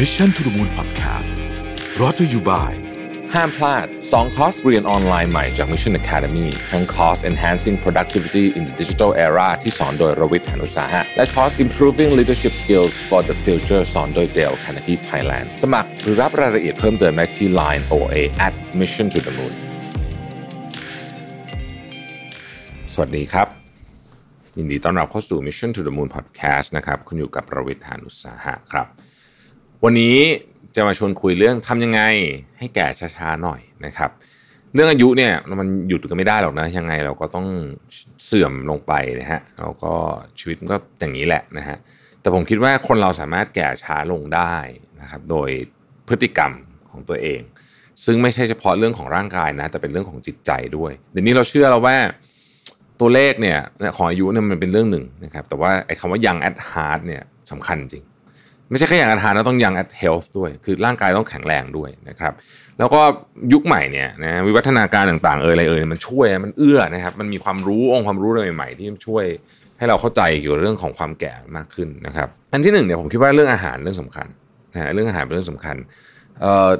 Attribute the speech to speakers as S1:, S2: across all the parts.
S1: Mission to the Moon Podcast brought to you by
S2: ห้ามพลาดสองคอร์สเรียนออนไลน์ใหม่จาก Mission Academy ทั้งคอร์ส Enhancing Productivity in the Digital Era ที่สอนโดยรวิศ หาญอุตสาหะ และคอร์ส Improving Leadership Skills for the Future สอนโดย Dale Carnegie Thailand สมัครหรือรับรายละเอียดเพิ่มเติมได้ที่ Line OA at Mission to the Moon สวัสดีครับ ยินดีต้อนรับเข้าสู่ Mission to the Moon Podcast นะครับ คุณอยู่กับประวิทย์หานุสาหะครับ วันนี้จะมาชวนคุยเรื่องทำยังไงให้แก่ช้าๆหน่อยนะครับ เรื่องอายุเนี่ยมันหยุดกันไม่ได้หรอกนะยังไงเราก็ต้องเสื่อมลงไปนะฮะเราก็ชีวิตมันก็อย่างนี้แหละนะฮะแต่ผมคิดว่าคนเราสามารถแก่ช้าลงได้นะครับ โดยพฤติกรรมของตัวเอง ซึ่งไม่ใช่เฉพาะเรื่องของร่างกายนะแต่เป็นเรื่องของจิตใจด้วย เดี๋ยวนี้เราเชื่อแล้วว่าตัวเลขเนี่ยของอายุเนี่ยมันเป็นเรื่องหนึ่งนะครับ แต่ว่าไอ้คำว่า young at heart เนี่ยสำคัญจริง ไม่ใช่แค่อย่างอาหารนะต้องยัง at health ด้วย คือร่างกายต้องแข็งแรงด้วยนะครับ แล้วก็ยุคใหม่เนี่ยนะวิวัฒนาการต่างๆเอ่ยอะไรเอ่ยมันช่วยมันเอื้อนะครับ มันมีความรู้องค์ความรู้รใหม่ๆ ที่ช่วยให้เราเข้าใจเกี่ยวกับเรื่องของความแก่มากขึ้นนะครับ อันที่หนึ่งเนี่ยผมคิดว่าเรื่องอาหารเรื่องสำคัญนะเรื่องอาหารเป็นเรื่องสำคัญเอ่อ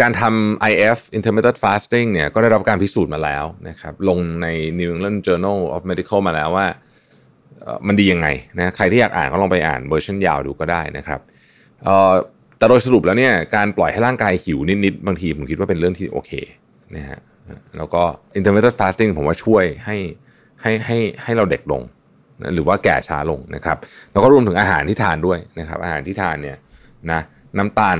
S2: การทำ IF intermittent fasting เนี่ยก็ได้รับการพิสูจน์มาแล้วนะครับลงใน New England Journal of Medical มาแล้วว่า มันดียังไงนะใครที่อยากอ่านก็ลองไปอ่านเวอร์ชันยาวดูก็ได้นะครับแต่โดยสรุปแล้วเนี่ยการปล่อยให้ร่างกายหิวนิดๆบางทีผมคิดว่าเป็นเรื่องที่โอเคนะฮะแล้วก็ intermittent fasting ผมว่าช่วยให้ให้ให้ให้เราเด็กลงนะหรือว่าแก่ช้าลงนะครับ แล้วก็รวมถึงอาหารที่ทานด้วยนะครับ อาหารที่ทานเนี่ยนะน้ำตาล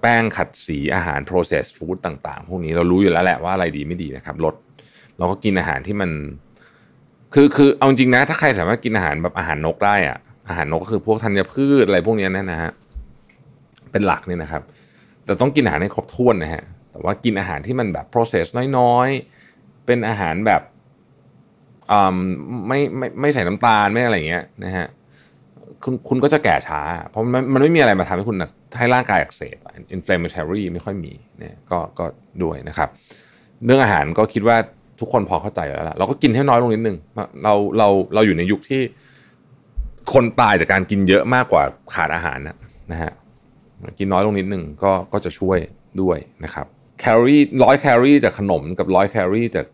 S2: แป้งขัดสีอาหาร processed food ต่าง ๆ พวกนี้เรารู้อยู่แล้วแหละว่าอะไรดีไม่ดีนะครับลดเราก็กินอาหารที่มัน คือคือเอาจริงนะ ถ้าใครสามารถกินอาหารแบบอาหารนกได้อะอาหารนกก็คือพวกธัญพืชอะไรพวกนี้นะนะฮะเป็นหลักเนี่ยนะครับ แต่ต้องกินอาหารให้ครบถ้วนนะฮะแต่ว่ากินอาหารที่มันแบบ process น้อยๆ เป็นอาหารแบบอ่าไม่ไม่ไม่ใส่น้ำตาลไม่อะไรเงี้ยนะฮะคุณคุณก็จะแก่ช้า เพราะมันมันไม่มีอะไรมาทำให้คุณให้ร่างกายอักเสบ inflammatory ไม่ค่อยมีเนี่ยก็ก็ด้วยนะครับ เรื่องอาหารก็คิดว่า ทุกคนพอเข้าใจแล้วล่ะเราก็กินให้น้อยลงนิดนึงเราเราเราอยู่ในยุคที่คนตายจากการกินเยอะมากกว่าขาดอาหารนะนะฮะกินน้อยลงนิดนึงก็ก็จะช่วยด้วยนะครับแคลอรี่ร้อยแคลอรี่จากขนมกับร้อยแคลอรี่จาก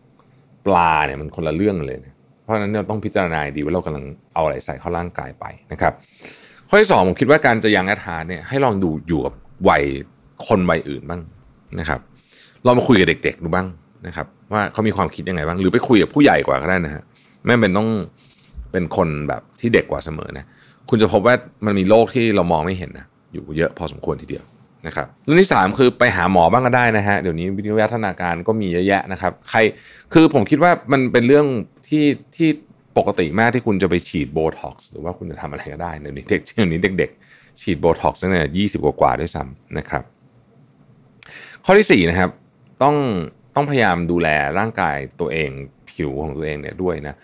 S2: ปลาเนี่ยมันคนละเรื่องเลยนะเพราะฉะนั้นเราต้องพิจารณาดีว่าเรากำลังเอาอะไรใส่เข้าร่างกายไปนะครับข้อที่สองผมคิดว่าการจะยังอาหารเนี่ยให้ลองดูอยู่กับวัยคนวัยอื่นบ้างนะครับลองมาคุยกับเด็ก ๆ ดูบ้างนะครับ ว่าเขามีความคิดยังไงบ้างหรือไปคุยกับผู้ใหญ่กว่าก็ได้นะฮะไม่เป็นต้องเป็นคนแบบที่เด็กกว่าเสมอนะคุณจะพบว่ามันมีโลกที่เรามองไม่เห็นนะอยู่เยอะพอสมควรทีเดียวนะครับเรื่องที่สามคือไปหาหมอบ้างก็ได้นะฮะเดี๋ยวนี้วิวัฒนาการก็มีเยอะแยะนะครับ ใครคือผมคิดว่ามันเป็นเรื่องที่ที่ปกติมากที่คุณจะไปฉีดโบท็อกซ์หรือว่าคุณจะทำอะไรก็ได้เดี๋ยวนี้เด็กเดี๋ยวนี้เด็ก ๆ ฉีดโบท็อกซ์ตั้งแต่ยยี่สิบกว่าด้วยซ้ำนะครับ ข้อที่สี่นะครับ ต้อง ต้องพยายามดูแลร่างกายตัวเองผิวของตัวเองเนี่ยด้วยนะ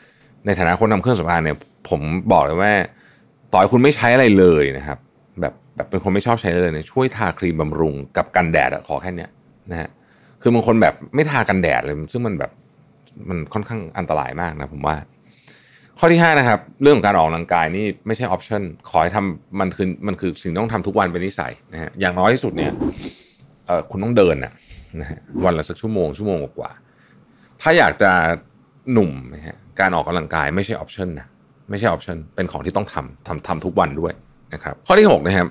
S2: ในฐานะคนทำเครื่องสำอางเนี่ย ผมบอกเลยว่า ต่อให้คุณไม่ใช้อะไรเลยนะครับ แบบแบบเป็นคนไม่ชอบใช้เลยเนี่ยช่วยทาครีมบำรุงกับกันแดดขอแค่นี้นะฮะคือบางคนแบบไม่ทากันแดดเลย ซึ่งมันแบบมันค่อนข้างอันตรายมากนะผมว่า ข้อที่ 5 นะครับ เรื่องของการออกกำลังกายนี่ไม่ใช่ option ขอให้ทำมันคือมันคือสิ่งต้องทำทุกวันเป็นนิสัยนะฮะอย่างน้อยที่สุดเนี่ยเออคุณต้องเดินนะ นะฮะวันละสักชั่วโมงชั่วโมงกว่าถ้าอยากจะหนุ่มนะฮะการออกกำลังกายไม่ใช่ option นะไม่ใช่ option เป็นของที่ต้องทำทำทำทุกวันด้วยนะครับ ข้อที่6นะครับ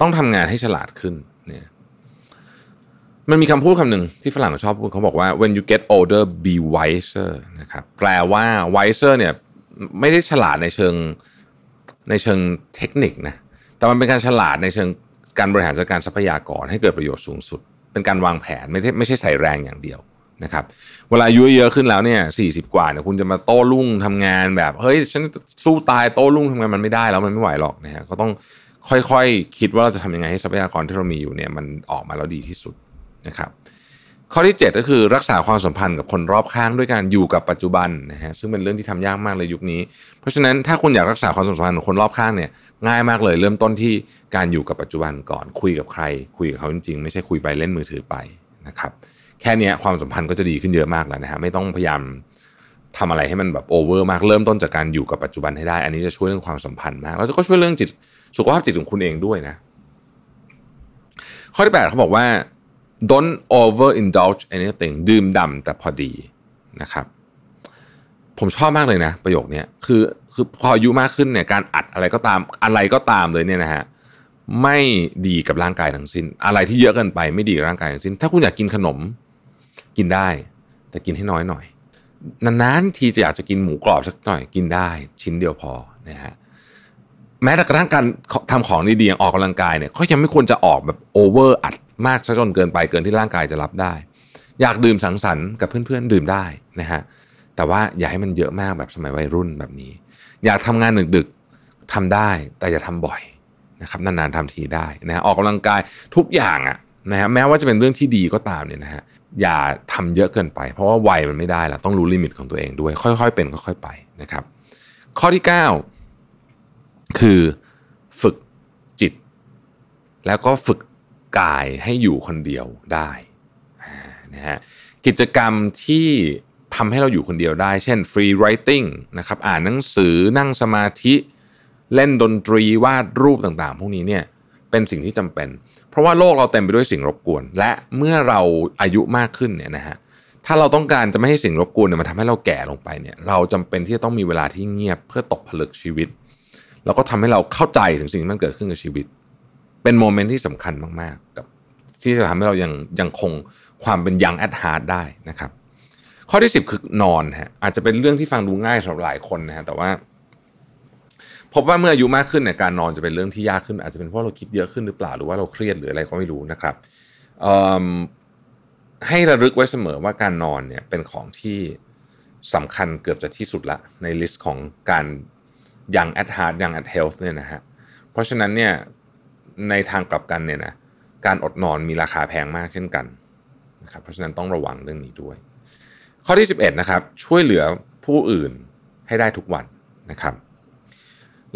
S2: ต้องทำงานให้ฉลาดขึ้นเนี่ยมันมีคำพูดคำหนึ่งที่ฝรั่งชอบพูดเขาบอกว่า when you get older be wiser นะครับแปลว่า wiser เนี่ยไม่ได้ฉลาดในเชิงในเชิงเทคนิคนะแต่มันเป็นการฉลาดในเชิงการบริหารจัดการทรัพยากรให้เกิดประโยชน์สูงสุด เป็นการวางแผนไม่ใช่ไม่ใช่ใส่แรงอย่างเดียวนะครับเวลาอายุเยอะขึ้นแล้วเนี่ยสี่สิบกว่าเนี่ยคุณจะมาโต้รุ่งทำงานแบบเฮ้ยฉันสู้ตายโต้รุ่งทำงานมันไม่ได้แล้วมันไม่ไหวหรอกนะฮะก็ต้องค่อยๆคคิดว่าเราจะทำยังไงให้ทรัพยากรที่เรามีอยู่เนี่ยมันออกมาแล้วดีที่สุดนะครับ ข้อที่ 7 ก็คือรักษาความสัมพันธ์กับคนรอบข้างด้วยการอยู่กับปัจจุบันนะฮะซึ่งเป็นเรื่องที่ทำยากมากเลยยุคนี้ เพราะฉะนั้นถ้าคุณอยากรักษาความสัมพันธ์กับคนรอบข้างเนี่ยง่ายมากเลย เริ่มต้นที่การอยู่กับปัจจุบันก่อนคุยกับใคร คุยกับเขาจริงๆ ไม่ใช่คุยไปเล่นมือถือไปนะครับแค่นี้ความสัมพันธ์ก็จะดีขึ้นเยอะมากแล้วนะฮะไม่ต้องพยายามทำอะไรให้มันแบบโอเวอร์มากเริ่มต้นจากการอยู่กับปัจจุบันให้ได้ อันนี้จะช่วยเรื่องความสัมพันธ์มากแล้วก็ช่วยเรื่องจิตสุขภาพจิตของคุณเองด้วยนะ ข้อที่8เขาบอกว่า don't over indulge anything ดื่มด่ำแต่พอดีนะครับ ผมชอบมากเลยนะ ประโยคนี้คือคือพออายุมากขึ้นเนี่ยการอัดอะไรก็ตามอะไรก็ตามเลยเนี่ยนะฮะไม่ดีกับร่างกายทั้งสิ้น อะไรที่เยอะเกินไปไม่ดีกับร่างกายทั้งสิ้น ถ้าคุณอยากกินขนมกินได้ แต่กินให้น้อยหน่อยนานๆทีจะอยากจะกินหมูกรอบสักหน่อยกินได้ ชิ้นเดียวพอนะฮะ แม้แต่กระทั่งการทำของดีๆอออกกำลังกายเนี่ยก็ยังไม่ควรจะออกแบบ over อัดมากซะจนเกินไปเกินที่ร่างกายจะรับได้ อยากดื่มสังสรรค์กับเพื่อนๆดื่มได้นะฮะแต่ว่าอย่าให้มันเยอะมากแบบสมัยวัยรุ่นแบบนี้ อยากทำงานดึกๆทำได้แต่อย่าทำบ่อยนะครับนานๆทำทีได้นะฮะออกกำลังกายทุกอย่างอะนะฮะแม้ว่าจะเป็นเรื่องที่ดีก็ตามเนี่ยนะฮะอย่าทำเยอะเกินไป เพราะว่าวัยมันไม่ได้ล้วต้องรู้ลิมิตของตัวเองด้วย ค่อยๆเป็นค่อยๆไปนะครับ ข้อที่ 9 คือฝึกจิต แล้วก็ฝึกกายให้อยู่คนเดียวได้นะฮะกิจกรรมที่ทำให้เราอยู่คนเดียวได้ เช่น free writing นะครับอ่านหนังสือนั่งสมาธิเล่นดนตรีวาดรูปต่างๆ พวกนี้เนี่ยเป็นสิ่งที่จำเป็น เพราะว่าโลกเราเต็มไปด้วยสิ่งรบกวน และเมื่อเราอายุมากขึ้นเนี่ยนะฮะถ้าเราต้องการจะไม่ให้สิ่งรบกวนเนี่ยมันทำให้เราแก่ลงไปเนี่ยเราจำเป็นที่จะต้องมีเวลาที่เงียบเพื่อตกผลึกชีวิต แล้วก็ทำให้เราเข้าใจถึงสิ่งที่มันเกิดขึ้นกับชีวิต เป็นโมเมนต์ที่สำคัญมากๆ กับ ที่จะทำให้เรายังยังคงความเป็น young at heart ได้นะครับ ข้อที่ 10 คือนอนฮะอาจจะเป็นเรื่องที่ฟังดูง่ายสำหรับหลายคนนะฮะแต่ว่าพบว่าเมื่ออายุมากขึ้นเนี่ยการนอนจะเป็นเรื่องที่ยากขึ้น อาจจะเป็นเพราะเราคิดเยอะขึ้นหรือเปล่าหรือว่าเราเครียดหรืออะไรก็ไม่รู้นะครับให้ระลึกไว้เสมอว่าการนอนเนี่ยเป็นของที่สำคัญเกือบจะที่สุดละในลิสต์ของการ at heart young at heart เนี่ยนะฮะเพราะฉะนั้นเนี่ยในทางกลับกันเนี่ยนะการอดนอนมีราคาแพงมากเช่นกันนะครับเพราะฉะนั้นต้องระวังเรื่องนี้ด้วย ข้อที่ 11นะครับช่วยเหลือผู้อื่นให้ได้ทุกวันนะครับ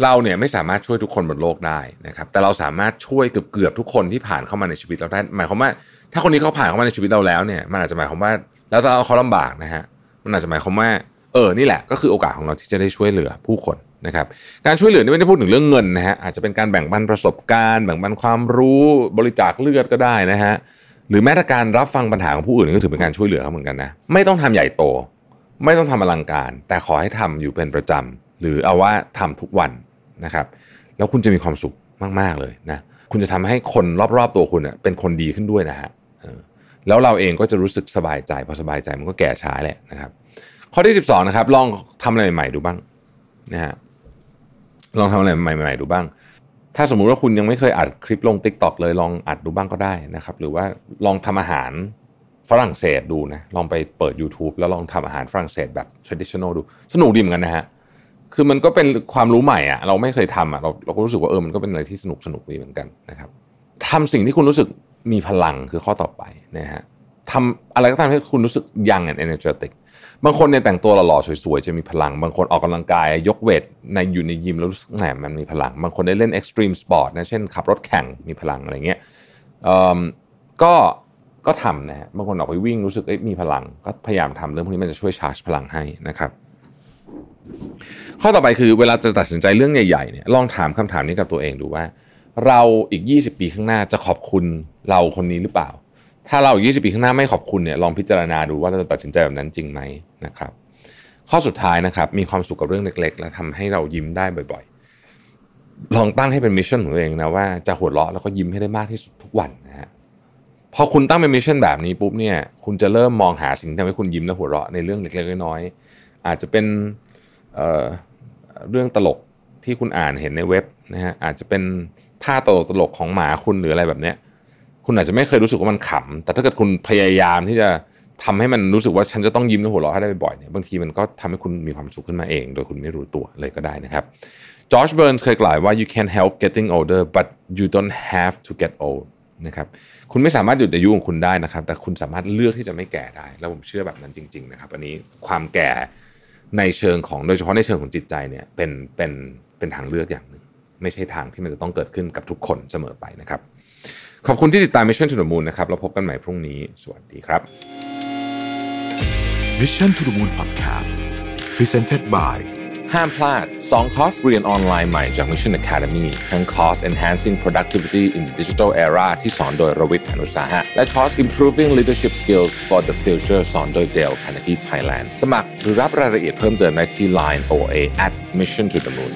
S2: เราเนี่ยไม่สามารถช่วยทุกคนบนโลกได้นะครับ แต่เราสามารถช่วยเกือบเกือบทุกคนที่ผ่านเข้ามาในชีวิตเราได้ หมายความว่า ถ้าคนนี้เขาผ่านเข้ามาในชีวิตเราแล้วเนี่ยมันอาจจะหมายความว่าแล้วถ้าเขาลำบากนะฮะมันอาจจะหมายความว่าเออนี่แหละก็คือโอกาสของเราที่จะได้ช่วยเหลือผู้คน นะครับการช่วยเหลือนี่ไม่ได้พูดถึงเรื่องเงินนะฮะอาจจะเป็นการแบ่งปันประสบการณ์ แบ่งปันความรู้บริจาคเลือดก็ได้นะฮะหรือแม้แต่การรับฟังปัญหาของผู้อื่นก็ถือเป็นการช่วยเหลือเขาเหมือนกันนะไม่ต้องทำใหญ่โต ไม่ต้องทำอลังการ แต่ขอให้ทำอยู่เป็นประจำหรือเอาว่าทำทุกวันนะครับแล้วคุณจะมีความสุขมาก ๆ เลยนะคุณจะทำให้คนรอบ ๆ ตัวคุณเป็นคนดีขึ้นด้วยนะฮะแล้วเราเองก็จะรู้สึกสบายใจพอสบายใจมันก็แก่ช้าแหละนะครับ ข้อที่ 12 นะครับ ลองทำอะไรใหม่ๆดูบ้างนะฮะ ลองทำอะไรใหม่ๆดูบ้าง ถ้าสมมุติว่าคุณยังไม่เคยอัดคลิปลง t ิ k t o k เลยลองอัดดูบ้างก็ได้นะครับ หรือว่าลองทำอาหารฝรั่งเศสดูนะลองไปเปิด YouTube แล้วลองทำอาหารฝรั่งเศสแบบ traditional ดู สนุกดีเหมือนกันนะฮะคือมันก็เป็นความรู้ใหม่อะเราไม่เคยทำอะเราเราก็รู้สึกว่าเออมันก็เป็นอะไรที่สนุกสนุกดีเหมือนกันนะครับทำสิ่งที่คุณรู้สึกมีพลังคือข้อต่อไปนะฮะ ทำอะไรก็ตามให้คุณรู้สึก young and energetic บางคนเนี่ยแต่งตัวหล่อๆสวยๆจะมีพลัง บางคนออกกำลังกายยกเวทในอยู่ในยิมแล้วรู้สึกแหมมันมีพลัง บางคนได้เล่น extreme sport นะเช่นขับรถแข่งมีพลังอะไรเงี้ยก็ก็ทำนะบางคนออกไปวิ่งรู้สึกมีพลัง ก็พยายามทำเรื่องพวกนี้มันจะช่วยชาร์จพลังให้นะครับ ข้อต่อไปคือเวลาจะตัดสินใจเรื่องใหญ่ๆเนี่ยลองถามคำถามนี้กับตัวเองดูว่า เราอีก 20 ปีข้างหน้าจะขอบคุณเราคนนี้หรือเปล่า ถ้าเราอีก20ปีข้างหน้าไม่ขอบคุณเนี่ยลองพิจารณาดูว่าเราจะตัดสินใจแบบนั้นจริงไหมนะครับ ข้อสุดท้ายนะครับ มีความสุขกับเรื่องเล็ก ๆ และทำให้เรายิ้มได้บ่อยๆ ลองตั้งให้เป็น mission ของตัวเองนะว่าจะหัวเราะแล้วก็ยิ้มให้ได้มากที่สุดทุกวันนะฮะพอคุณตั้งเป็น mission แบบนี้ปุ๊บเนี่ย คุณจะเริ่มมองหาสิ่งที่ทำให้คุณยิ้มและหัวเราะในเรื่องเล็กๆน้อยๆอาจจะเป็นเรื่องตลกที่คุณอ่านเห็นในเว็บนะฮะอาจจะเป็นท่าตลกตลกของหมาคุณหรืออะไรแบบเนี้ย คุณอาจจะไม่เคยรู้สึกว่ามันขำแต่ถ้าเกิดคุณพยายามที่จะทำให้มันรู้สึกว่าฉันจะต้องยิ้มและหัวเราะให้ได้บ่อยเนี่ยบางทีมันก็ทำให้คุณมีความสุขขึ้นมาเอง โดยคุณไม่รู้ตัวเลยก็ได้นะครับจอร์จเบิร์นส์เคยกล่าวว่า you can help getting older but you don't have to get old นะครับคุณไม่สามารถหยุดอายุของคุณได้นะครับ แต่คุณสามารถเลือกที่จะไม่แก่ได้ แล้วผมเชื่อแบบนั้นจริง ๆ นะครับ อันนี้ความแก่ในเชิงของโดยเฉพาะในเชิงของจิตใจเนี่ยเป็นเป็นเป็นทางเลือกอย่างหนึ่งไม่ใช่ทางที่มันจะต้องเกิดขึ้นกับทุกคนเสมอไปนะครับ ขอบคุณที่ติดตาม Mission to the Moon นะครับเราพบกันใหม่พรุ่งนี้ สวัสดีครับ
S1: Mission to the Moon Podcast Presented by
S2: ห้ามพลาด 2 คอร์สเรียนออนไลน์ใหม่จาก Mission Academy ทั้งคอร์ส Enhancing Productivity in the Digital Era ที่สอนโดยรวิทย์หานุสาหะ และคอร์ส Improving Leadership Skills for the Future สอนโดย Dale Carnegie Thailand สมัครหรือรับรายละเอียดเพิ่มเติมได้ที่ Line OA at Mission to the Moon